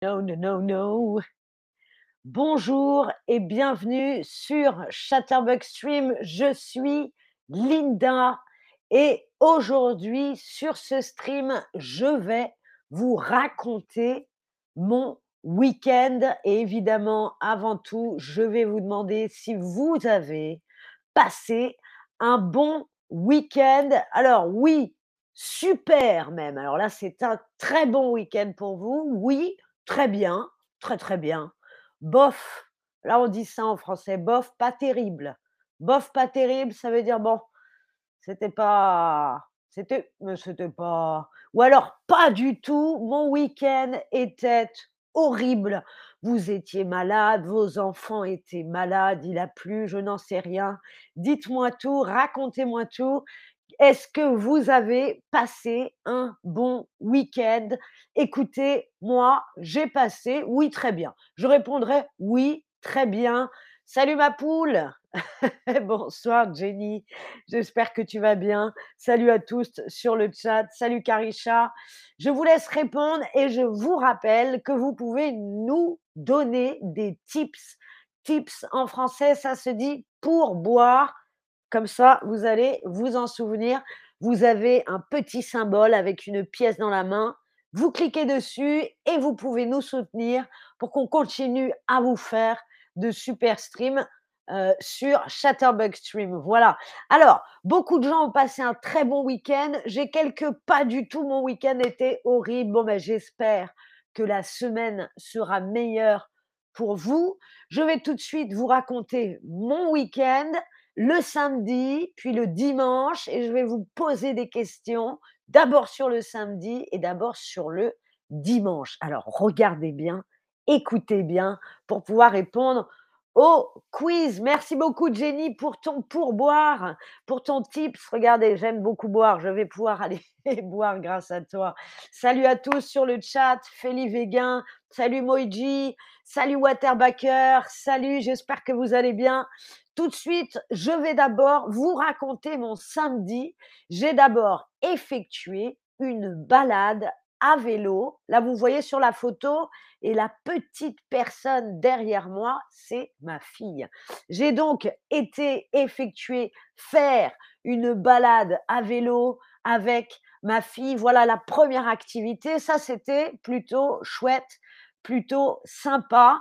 No, no, no, no. Bonjour et bienvenue sur Chatterbug Stream. Je suis Linda et aujourd'hui sur ce stream, je vais vous raconter mon week-end et évidemment, avant tout, je vais vous demander si vous avez passé un bon week-end. Alors oui, super même. Alors là, c'est un très bon week-end pour vous. Oui, Très bien, très, très bien. Bof, là on dit ça en français, bof, pas terrible. Bof, pas terrible, ça veut dire bon, c'était pas c'était c'était pas ou alors pas du tout, mon week-end était horrible. Vous étiez malade, vos enfants étaient malades, il a plu, je n'en sais rien. Dites-moi tout, racontez-moi tout. Est-ce que vous avez passé un bon week-end? Écoutez, moi, j'ai passé oui, très bien. Je répondrai: «Oui, très bien». Salut ma poule! Bonsoir Jenny, j'espère que tu vas bien. Salut à tous sur le chat. Salut Karisha. Je vous laisse répondre et je vous rappelle que vous pouvez nous donner des tips. Tips en français, ça se dit pour boire comme ça, vous allez vous en souvenir. Vous avez un petit symbole avec une pièce dans la main. Vous cliquez dessus et vous pouvez nous soutenir pour qu'on continue à vous faire de super streams euh, sur Chatterbug Stream. Voilà. Alors, beaucoup de gens ont passé un très bon week-end. J'ai quelques pas du tout. Mon week-end était horrible. Bon, ben, j'espère que la semaine sera meilleure pour vous. Je vais tout de suite vous raconter mon week-end le samedi, puis le dimanche, et je vais vous poser des questions, d'abord sur le samedi et d'abord sur le dimanche. Alors, regardez bien, écoutez bien pour pouvoir répondre au quiz. Merci beaucoup, Jenny, pour ton pourboire, pour ton tips. Regardez, j'aime beaucoup boire. Je vais pouvoir aller boire grâce à toi. Salut à tous sur le chat. Feli Véguin. Salut Moiji. Salut Waterbacker. Salut, j'espère que vous allez bien. Tout de suite, je vais d'abord vous raconter mon samedi. J'ai d'abord effectué une balade à vélo. Là, vous voyez sur la photo, et la petite personne derrière moi, c'est ma fille. J'ai donc été effectuer, faire une balade à vélo avec ma fille. Voilà la première activité. Ça, c'était plutôt chouette, plutôt sympa.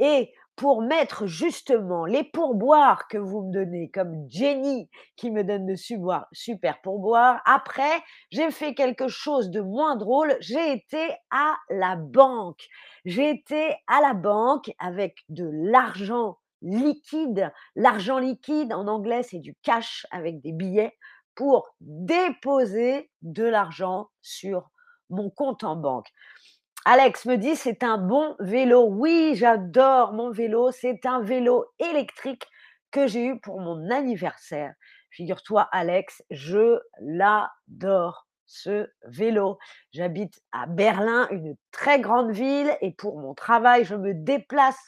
Et pour mettre justement les pourboires que vous me donnez, comme Jenny qui me donne de super pourboires. Après, j'ai fait quelque chose de moins drôle. J'ai été à la banque. J'ai été à la banque avec de l'argent liquide. L'argent liquide, en anglais, c'est du cash avec des billets pour déposer de l'argent sur mon compte en banque. Alex me dit c'est un bon vélo. Oui, j'adore mon vélo. C'est un vélo électrique que j'ai eu pour mon anniversaire. Figure-toi, Alex, je l'adore ce vélo. J'habite à Berlin, une très grande ville, et pour mon travail, je me déplace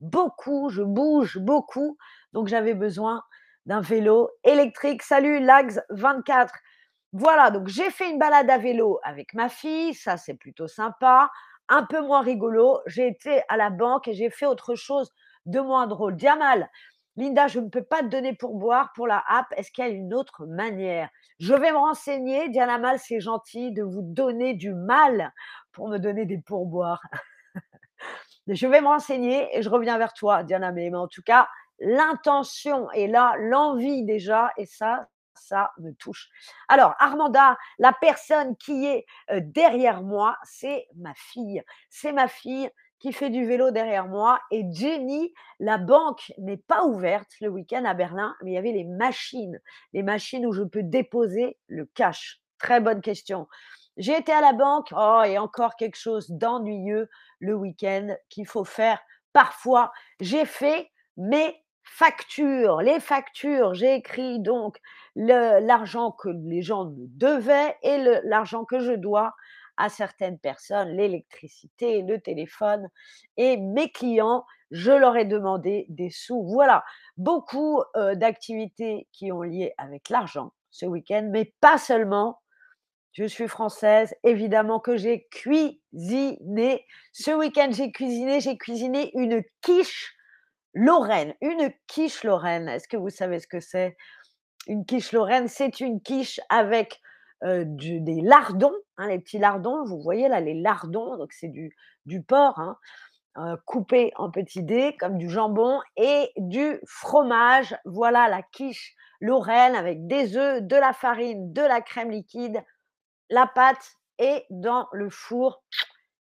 beaucoup, je bouge beaucoup. Donc, j'avais besoin d'un vélo électrique. Salut, Lags24. Voilà, donc j'ai fait une balade à vélo avec ma fille, ça c'est plutôt sympa. Un peu moins rigolo, j'ai été à la banque et j'ai fait autre chose de moins drôle. Diamal, Linda, je ne peux pas te donner pour boire pour la app. Est-ce qu'il y a une autre manière? Je vais me renseigner. Diana Mal, c'est gentil de vous donner du mal pour me donner des pourboires. je vais me renseigner et je reviens vers toi, Diana. Mais en tout cas, l'intention est là, l'envie déjà, et ça, ça me touche. Alors, Armanda, la personne qui est derrière moi, c'est ma fille. C'est ma fille qui fait du vélo derrière moi. Et Jenny, la banque n'est pas ouverte le week-end à Berlin, mais il y avait les machines, les machines où je peux déposer le cash. Très bonne question. J'ai été à la banque, oh, et encore quelque chose d'ennuyeux le week-end qu'il faut faire parfois. J'ai fait mes factures, les factures, j'ai écrit donc l'argent que les gens me devaient et l'argent que je dois à certaines personnes, l'électricité, le téléphone et mes clients, je leur ai demandé des sous. Voilà, beaucoup d'activités qui ont lié avec l'argent ce week-end, mais pas seulement. Je suis française, évidemment que j'ai cuisiné. Ce week-end, j'ai cuisiné, j'ai cuisiné une quiche lorraine. Une quiche lorraine, est-ce que vous savez ce que c'est? Une quiche lorraine, c'est une quiche avec, des lardons, hein, les petits lardons, vous voyez là, les lardons, donc c'est du porc, hein, coupé en petits dés comme du jambon et du fromage. Voilà la quiche lorraine avec des œufs, de la farine, de la crème liquide, la pâte est dans le four.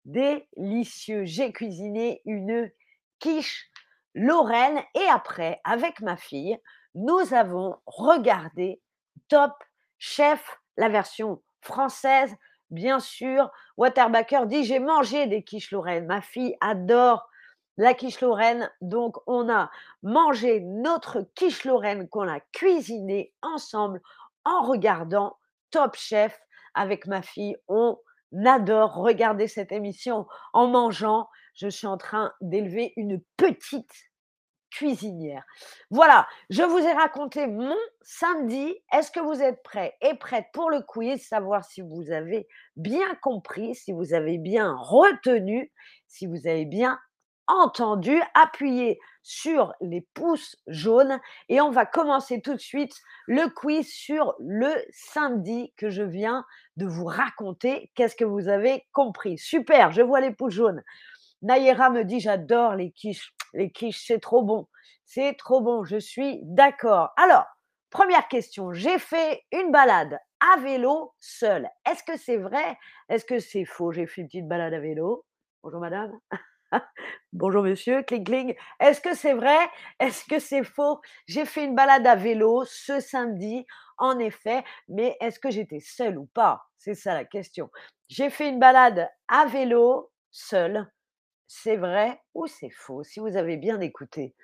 Délicieux. J'ai cuisiné une quiche lorraine et après, avec ma fille, nous avons regardé Top Chef, la version française. Bien sûr, Waterbacker dit j'ai mangé des quiches lorraines. Ma fille adore la quiche lorraine. Donc, on a mangé notre quiche lorraine qu'on a cuisinée ensemble en regardant Top Chef avec ma fille. On adore regarder cette émission en mangeant. Je suis en train d'élever une petite cuisinière. Voilà, je vous ai raconté mon samedi. Est-ce que vous êtes prêts et prêtes pour le quiz, savoir si vous avez bien compris, si vous avez bien retenu, si vous avez bien entendu, appuyez sur les pouces jaunes et on va commencer tout de suite le quiz sur le samedi que je viens de vous raconter. Qu'est-ce que vous avez compris? Super, je vois les pouces jaunes. Nayera me dit j'adore les quiches. Les quiches, c'est trop bon. C'est trop bon, je suis d'accord. Alors, première question, j'ai fait une balade à vélo seule. Est-ce que c'est vrai? Est-ce que c'est faux? J'ai fait une petite balade à vélo. Bonjour madame. Bonjour monsieur, cling cling. Est-ce que c'est vrai? Est-ce que c'est faux? J'ai fait une balade à vélo ce samedi, en effet, mais est-ce que j'étais seule ou pas? C'est ça la question. J'ai fait une balade à vélo seule. C'est vrai ou c'est faux Si vous avez bien écouté.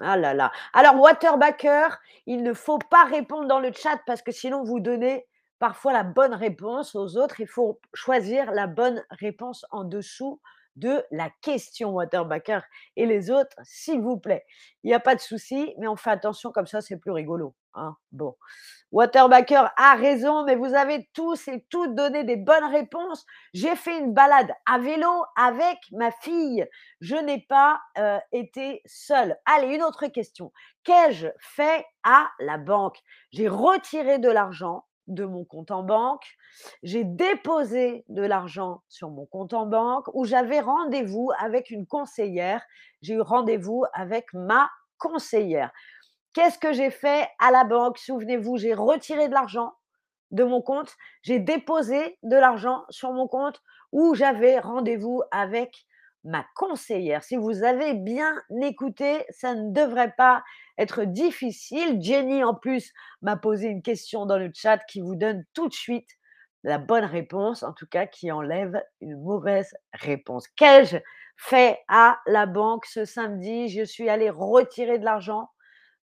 Ah là là. Alors, Waterbacker, il ne faut pas répondre dans le chat parce que sinon vous donnez parfois la bonne réponse aux autres. Il faut choisir la bonne réponse en dessous de la question Waterbacker et les autres, s'il vous plaît. Il n'y a pas de souci, mais on fait attention, comme ça, c'est plus rigolo. Hein. Bon. Waterbacker a raison, mais vous avez tous et toutes donné des bonnes réponses. J'ai fait une balade à vélo avec ma fille. Je n'ai pas euh, été seule. Allez, une autre question. Qu'ai-je fait à la banque? J'ai retiré de l'argent de mon compte en banque, j'ai déposé de l'argent sur mon compte en banque où j'avais rendez-vous avec une conseillère. J'ai eu rendez-vous avec ma conseillère. Qu'est-ce que j'ai fait à la banque? Souvenez-vous, j'ai retiré de l'argent de mon compte, j'ai déposé de l'argent sur mon compte où j'avais rendez-vous avec ma conseillère. Si vous avez bien écouté, ça ne devrait pas être difficile. Jenny, en plus, m'a posé une question dans le chat qui vous donne tout de suite la bonne réponse, en tout cas qui enlève une mauvaise réponse. Qu'ai-je fait à la banque ce samedi? Je suis allée retirer de l'argent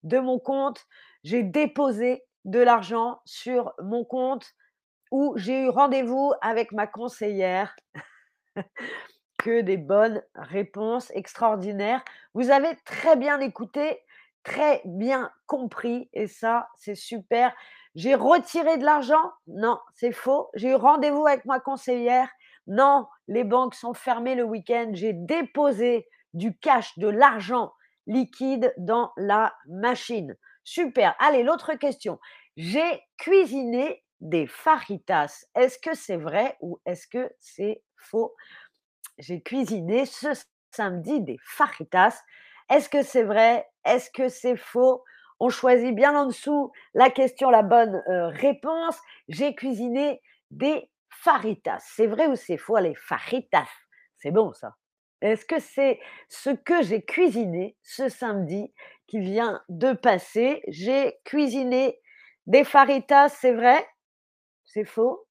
de mon compte. J'ai déposé de l'argent sur mon compte où j'ai eu rendez-vous avec ma conseillère que des bonnes réponses extraordinaires. Vous avez très bien écouté, très bien compris et ça, c'est super. J'ai retiré de l'argent? Non, c'est faux. J'ai eu rendez-vous avec ma conseillère? Non, les banques sont fermées le week-end. J'ai déposé du cash, de l'argent liquide dans la machine. Super. Allez, l'autre question. J'ai cuisiné des faritas. Est-ce que c'est vrai ou est-ce que c'est faux? J'ai cuisiné ce samedi des fajitas. Est-ce que c'est vrai? Est-ce que c'est faux? On choisit bien en dessous la question, la bonne euh, réponse. J'ai cuisiné des faritas. C'est vrai ou c'est faux Les fajitas, c'est bon ça. Est-ce que c'est ce que j'ai cuisiné ce samedi qui vient de passer? J'ai cuisiné des faritas, c'est vrai? C'est faux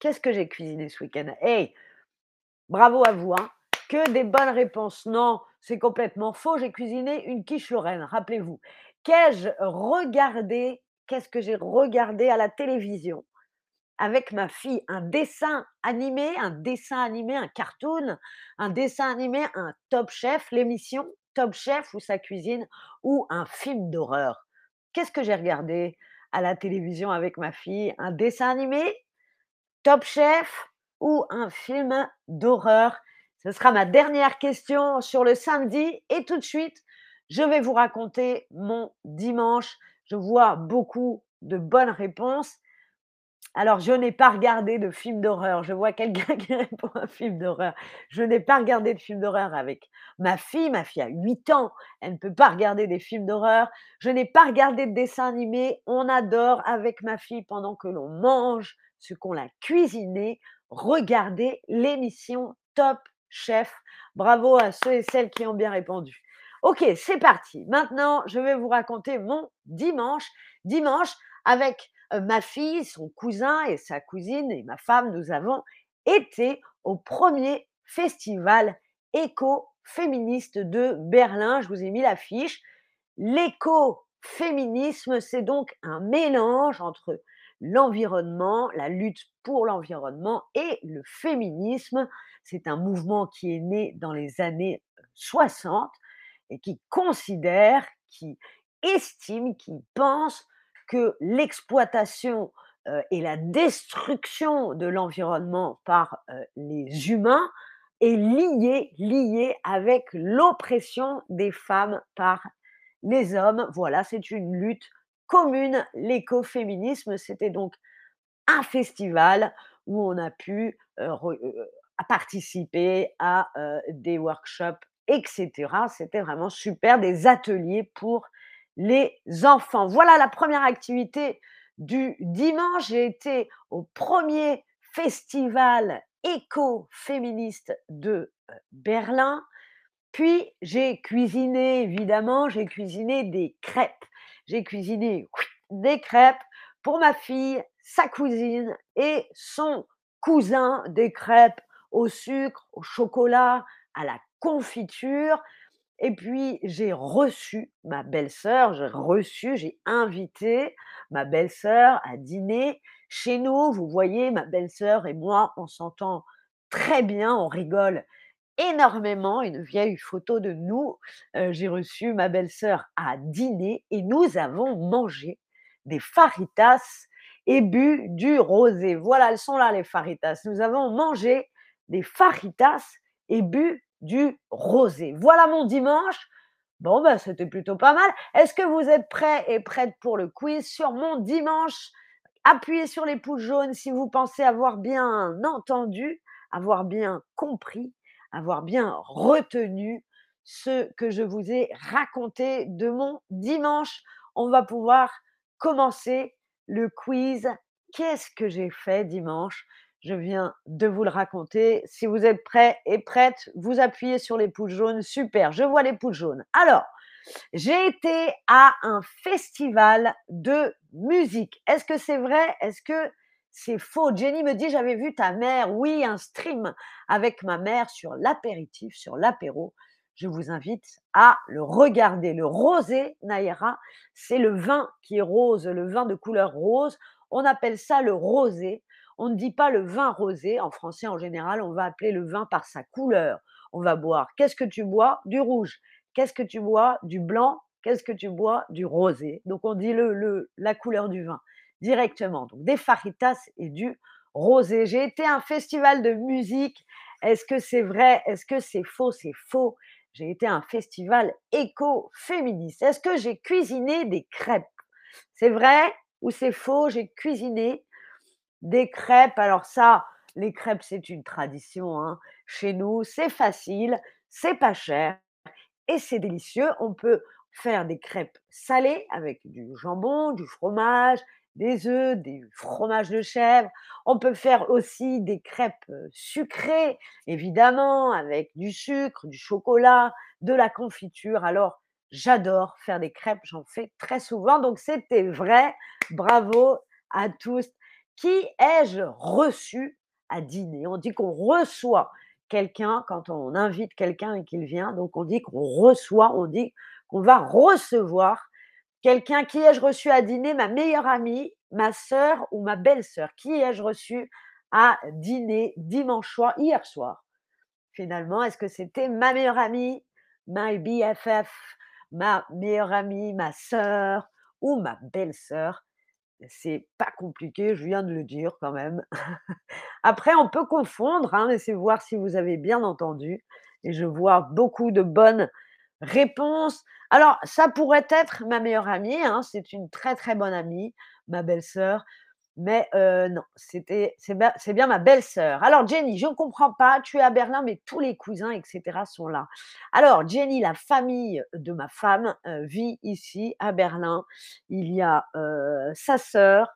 Qu'est-ce que j'ai cuisiné ce week-end? Hey, Bravo à vous. Hein. Que des bonnes réponses. Non, c'est complètement faux. J'ai cuisiné une quiche lorraine, rappelez-vous. Qu'ai-je regardé? Qu'est-ce que j'ai regardé à la télévision? Avec ma fille Un dessin animé, un dessin animé, un cartoon, un dessin animé, un Top Chef, l'émission Top Chef ou sa cuisine, ou un film d'horreur. Qu'est-ce que j'ai regardé à la télévision avec ma fille? Un dessin animé Top Chef ou un film d'horreur? Ce sera ma dernière question sur le samedi. Et tout de suite, je vais vous raconter mon dimanche. Je vois beaucoup de bonnes réponses. Alors, je n'ai pas regardé de film d'horreur. Je vois quelqu'un qui répond à un film d'horreur. Je n'ai pas regardé de film d'horreur avec ma fille. Ma fille a 8 ans. Elle ne peut pas regarder des films d'horreur. Je n'ai pas regardé de dessins animés. On adore avec ma fille pendant que l'on mange ce qu'on a cuisiné. Regarder l'émission Top Chef. Bravo à ceux et celles qui ont bien répondu. Ok, c'est parti. Maintenant, je vais vous raconter mon dimanche. Dimanche avec ma fille, son cousin et sa cousine et ma femme, nous avons été au premier festival éco-féministe de Berlin. Je vous ai mis l'affiche. L'écoféminisme, c'est donc un mélange entre l'environnement, la lutte pour l'environnement et le féminisme. C'est un mouvement qui est né dans les années 60 et qui considère, qui estime, qui pense que l'exploitation et la destruction de l'environnement par les humains est liée, liée avec l'oppression des femmes par les hommes. Voilà, c'est une lutte commune. L'écoféminisme, c'était donc un festival où on a pu participer à des workshops, etc. C'était vraiment super, des ateliers pour les enfants. Voilà la première activité du dimanche. J'ai été au premier festival éco-féministe de euh, Berlin. Puis j'ai cuisiné, évidemment, j'ai cuisiné des crêpes. J'ai cuisiné des crêpes pour ma fille, sa cousine et son cousin, des crêpes au sucre, au chocolat, à la confiture. Et puis, j'ai reçu ma belle-sœur, j'ai reçu, j'ai invité ma belle-sœur à dîner chez nous. Vous voyez, ma belle-sœur et moi, on s'entend très bien, on rigole énormément. Une vieille photo de nous. j'ai reçu ma belle-sœur à dîner et nous avons mangé des faritas et bu du rosé. Voilà, elles sont là, les faritas. Nous avons mangé des faritas et bu du rosé. Voilà mon dimanche. Bon, ben, c'était plutôt pas mal. Est-ce que vous êtes prêts et prêtes pour le quiz sur mon dimanche? Appuyez sur les pouces jaunes si vous pensez avoir bien entendu, avoir bien compris, avoir bien retenu ce que je vous ai raconté de mon dimanche. On va pouvoir commencer le quiz. Qu'est-ce que j'ai fait dimanche? Je viens de vous le raconter. Si vous êtes prêts et prêtes, vous appuyez sur les pouces jaunes. Super, je vois les pouces jaunes. Alors, j'ai été à un festival de musique. Est-ce que c'est vrai? Est-ce que c'est faux? Jenny me dit, j'avais vu ta mère. Oui, un stream avec ma mère sur l'apéritif, sur l'apéro. Je vous invite à le regarder. Le rosé, Naïra, c'est le vin qui est rose, le vin de couleur rose. On appelle ça le rosé. On ne dit pas le vin rosé. En français, en général, on va appeler le vin par sa couleur. On va boire. Qu'est-ce que tu bois? Du rouge. Qu'est-ce que tu bois? Du blanc. Qu'est-ce que tu bois? Du rosé. Donc, on dit le, la couleur du vin directement. Donc, des faritas et du rosé. J'ai été un festival de musique. Est-ce que c'est vrai? Est-ce que c'est faux? C'est faux. J'ai été un festival éco-féministe. Est-ce que j'ai cuisiné des crêpes? C'est vrai ou c'est faux? J'ai cuisiné des crêpes. Alors ça, les crêpes, c'est une tradition. Hein. Chez nous, c'est facile, c'est pas cher et c'est délicieux. On peut faire des crêpes salées avec du jambon, du fromage, des œufs, des fromages de chèvre. On peut faire aussi des crêpes sucrées, évidemment, avec du sucre, du chocolat, de la confiture. Alors, j'adore faire des crêpes, j'en fais très souvent. Donc, c'était vrai. Bravo à tous qui ai-je reçu à dîner? On dit qu'on reçoit quelqu'un quand on invite quelqu'un et qu'il vient. Donc on dit qu'on reçoit, on dit qu'on va recevoir quelqu'un. Qui ai-je reçu à dîner? Ma meilleure amie, ma sœur ou ma belle-sœur Qui ai-je reçu à dîner dimanche soir, hier soir? Finalement, est-ce que c'était ma meilleure amie, ma BFF, ma meilleure amie, ma sœur ou ma belle-sœur? C'est pas compliqué, je viens de le dire quand même. Après, on peut confondre, hein, laissez voir si vous avez bien entendu et je vois beaucoup de bonnes réponses. Alors, ça pourrait être ma meilleure amie, hein, c'est une très, très bonne amie, ma belle-sœur. Mais non, c'était c'est bien ma belle-sœur. Alors Jenny, je ne comprends pas, tu es à Berlin, mais tous les cousins et cetera sont là. Alors Jenny, la famille de ma femme, vit ici à Berlin. Il y a, sa sœur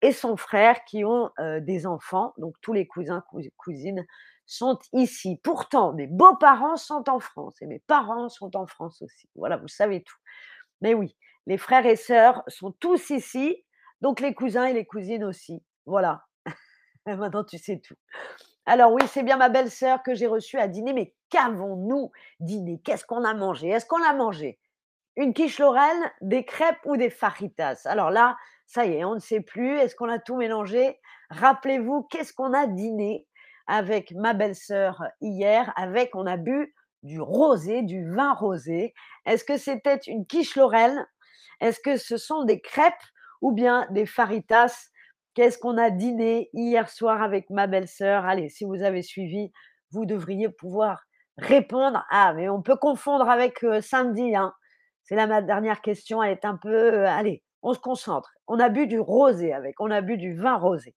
et son frère qui ont, des enfants, donc tous les cousins, cous cousines sont ici. Pourtant, mes beaux-parents sont en France et mes parents sont en France aussi. Voilà, vous savez tout. Mais oui, les frères et sœurs sont tous ici donc les cousins et les cousines aussi. Voilà. Maintenant, tu sais tout. Alors oui, c'est bien ma belle-sœur que j'ai reçue à dîner, mais qu'avons-nous dîné? Qu'est-ce qu'on a mangé? Est-ce qu'on a mangé une quiche Lorraine, des crêpes ou des fajitas? Alors là, ça y est, on ne sait plus. Est-ce qu'on a tout mélangé? Rappelez-vous, qu'est-ce qu'on a dîné avec ma belle-sœur hier? Avec, on a bu du rosé, du vin rosé. Est-ce que c'était une quiche Lorraine? Est-ce que ce sont des crêpes ou bien des faritas. Qu'est-ce qu'on a dîné hier soir avec ma belle-sœur? Allez, si vous avez suivi, vous devriez pouvoir répondre. Ah, mais on peut confondre avec euh, samedi. Hein. C'est là ma dernière question. Elle est un peu. Euh, allez, on se concentre. On a bu du rosé avec. On a bu du vin rosé.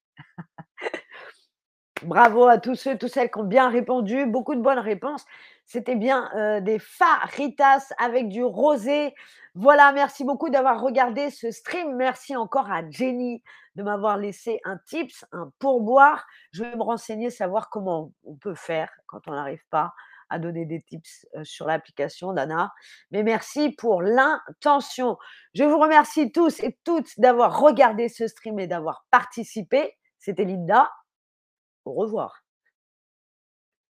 Bravo à tous ceux, toutes celles qui ont bien répondu. Beaucoup de bonnes réponses. C'était bien euh, des faritas avec du rosé. Voilà, merci beaucoup d'avoir regardé ce stream. Merci encore à Jenny de m'avoir laissé un tips, un pourboire. Je vais me renseigner, savoir comment on peut faire quand on n'arrive pas à donner des tips euh, sur l'application d'Anna. Mais merci pour l'intention. Je vous remercie tous et toutes d'avoir regardé ce stream et d'avoir participé. C'était Linda. Au revoir.